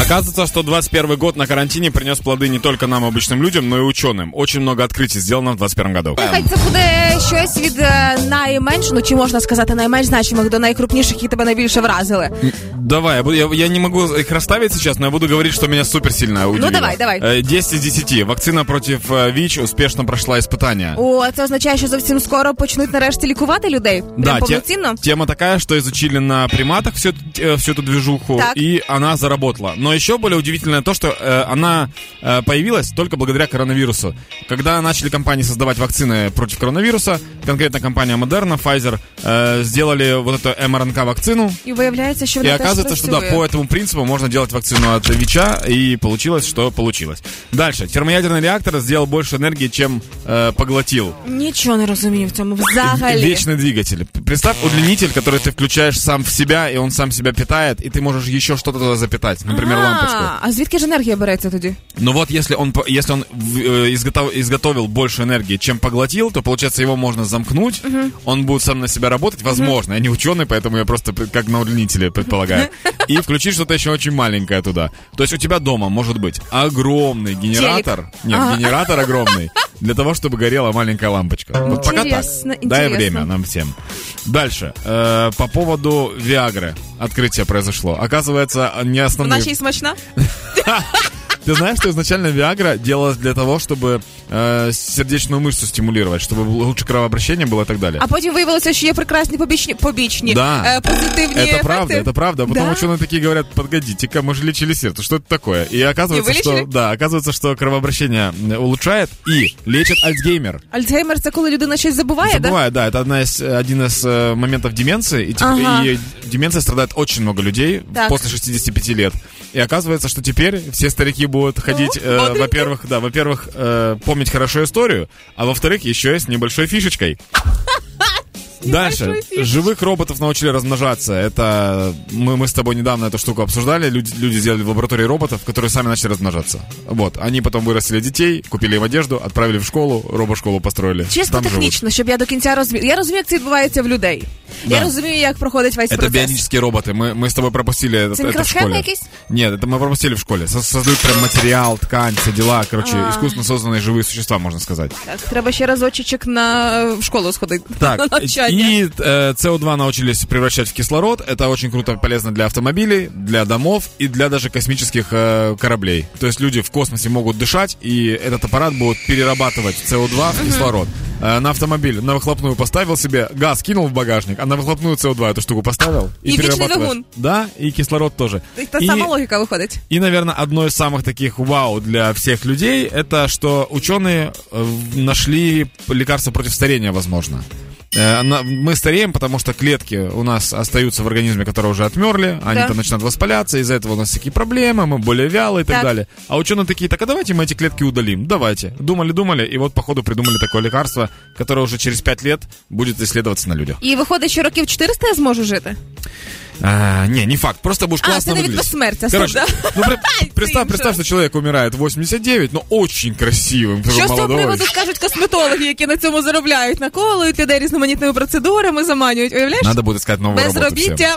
Оказывается, что 21 год на карантине принес плоды не только нам, обычным людям, но и ученым. Очень много открытий сделано в 21 году. Хай це буде щось від е, найменш, ну чи можна сказати найменш значимих до найкрупніших, які тебе найбільше вразили. Давай, я, буду- я, я не могу их расставить сейчас, но я буду говорить, что меня супер сильно удивило. давай, давай. Э, 10 из 10. Вакцина против э, ВИЧ успешно прошла испытания. О, це означає, що зовсім скоро почнуть нарешті лікувати людей. Прям Да, те- повноцінно. тема такая, что изучили на приматах всю, эту- э, всю эту движуху, Так. и она заработала. Но еще более удивительное то, что э, она э, появилась только благодаря коронавирусу. Когда начали компании создавать вакцины против коронавируса, конкретно компания Moderna, Pfizer, э, сделали вот эту МРНК-вакцину, І виявляється, що и вона теж оказывается, что да, працює. по этому принципу можно делать вакцину от ВИЧа, и получилось, что получилось. Дальше. Термоядерный реактор сделал больше энергии, чем э, поглотил. Нічого не розумію в цьому взагалі. Вечный двигатель. Представь удлинитель, который ты включаешь сам в себя, и он сам себя питает, и ты можешь еще что-то туда запитать, например, Ага, лампочку. А звідки ж енергія береться тоді? Но вот если он, по- если он в- э, изготов- изготовил больше энергии, чем поглотил, то получается его можно замкнуть, он будет сам на себя работать, возможно. Я не ученый, поэтому я просто п- как на удлинителе предполагаю. И включить что-то еще очень маленькое туда. То есть у тебя дома может быть огромный генератор. Нет, Ага. генератор огромный. Для того, чтобы горела маленькая лампочка. Вот пока так. Интересно, Дай время нам всем. Дальше. Э, по поводу Виагры. Открытие произошло. Оказывается, не основные... ще й смачна? Ты знаешь, что изначально Виагра делалась для того, чтобы э, сердечную мышцу стимулировать, чтобы лучше кровообращение было и так далее. А потім виявилося, що є прекрасні побічні, побічні Да. е, позитивні Это ефекти. правда, это правда. А потом Да? ученые такие говорят, погодите-ка, мы же лечили сердце, что это такое? И оказывается, И вылечили? что да, оказывается, что кровообращение м, улучшает и лечит Альцгеймер. Альцгеймер це коли людина щось забуває, да? Забываю, да, это одна из, э, один из э, моментов деменции. И, теп- Ага. и деменция страдает очень много людей Так. после 65 лет. И оказывается, что теперь все старики будут ходить, э, во-первых, да, во-первых, э, помнить хорошо историю, а во-вторых, еще и с небольшой фишечкой. Дальше. небольшой фишечкой. Живых роботов научили размножаться. Это мы, мы с тобой недавно эту штуку обсуждали. Люди, люди сделали в лаборатории роботов, которые сами начали размножаться. Вот. Они потом вырастили детей, купили им одежду, отправили в школу, робошколу построили. Чисто Там живут. технічно, щоб я до кінця розумію. Я розумію, як це відбувається в людей. Да. Я розумію, як проходить весь Это процес. бионические роботы. Мы, мы с тобой пропустили это, Це это в мікросхеми школе. якісь? Нет, это мы пропустили в школе. Со- Создают прям материал, ткань, все дела. Короче, А. искусственно созданные живые существа, можно сказать. Так, треба ще разочечок на в школу сходити. на Так, навчання. и э, СО2 научились превращать в кислород. Это очень круто и полезно для автомобилей, для домов и для даже космических э, кораблей. То есть люди в космосе могут дышать, и этот аппарат будет перерабатывать СО2 в кислород. Э, на автомобиль на выхлопную поставил себе, газ кинул в багажник, а на выхлопную СО2 эту штуку поставил. И вечный перерабатываешь. Да, и кислород тоже. Та И- сама логіка виходить. и, наверное, одно из самых таких вау для всех людей, это что ученые э, нашли лекарство против старения, возможно. Э, Мы стареем, потому что клетки у нас остаются в организме, которые уже отмерли, они Да. там начинают воспаляться, из-за этого у нас всякие проблемы, мы более вялые и так, Так. далее. А ученые такие, так а давайте мы эти клетки удалим, давайте. Думали-думали, и вот походу придумали такое лекарство, которое уже через 5 лет будет исследоваться на людях. І виходить, що років 400 я зможу жити. А, не, не факт, просто будешь А, классно это ведь выглядеть. бессмертие, Короче, стоп, да? ну, при- Ай, представь, ты представь, что? что человек умирает в 89, но очень красивым, такой Що з цього молодой. приводу скажуть косметологи, які на цьому заробляють, наколують людей різноманітними процедурами, заманюють. Уявляєш? Надо будет искать новую работу всем. Безробіття.